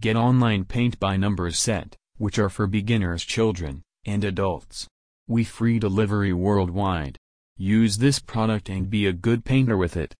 Get online paint by numbers set, which are for beginners children, and adults. We free delivery worldwide. Use this product and be a good painter with it.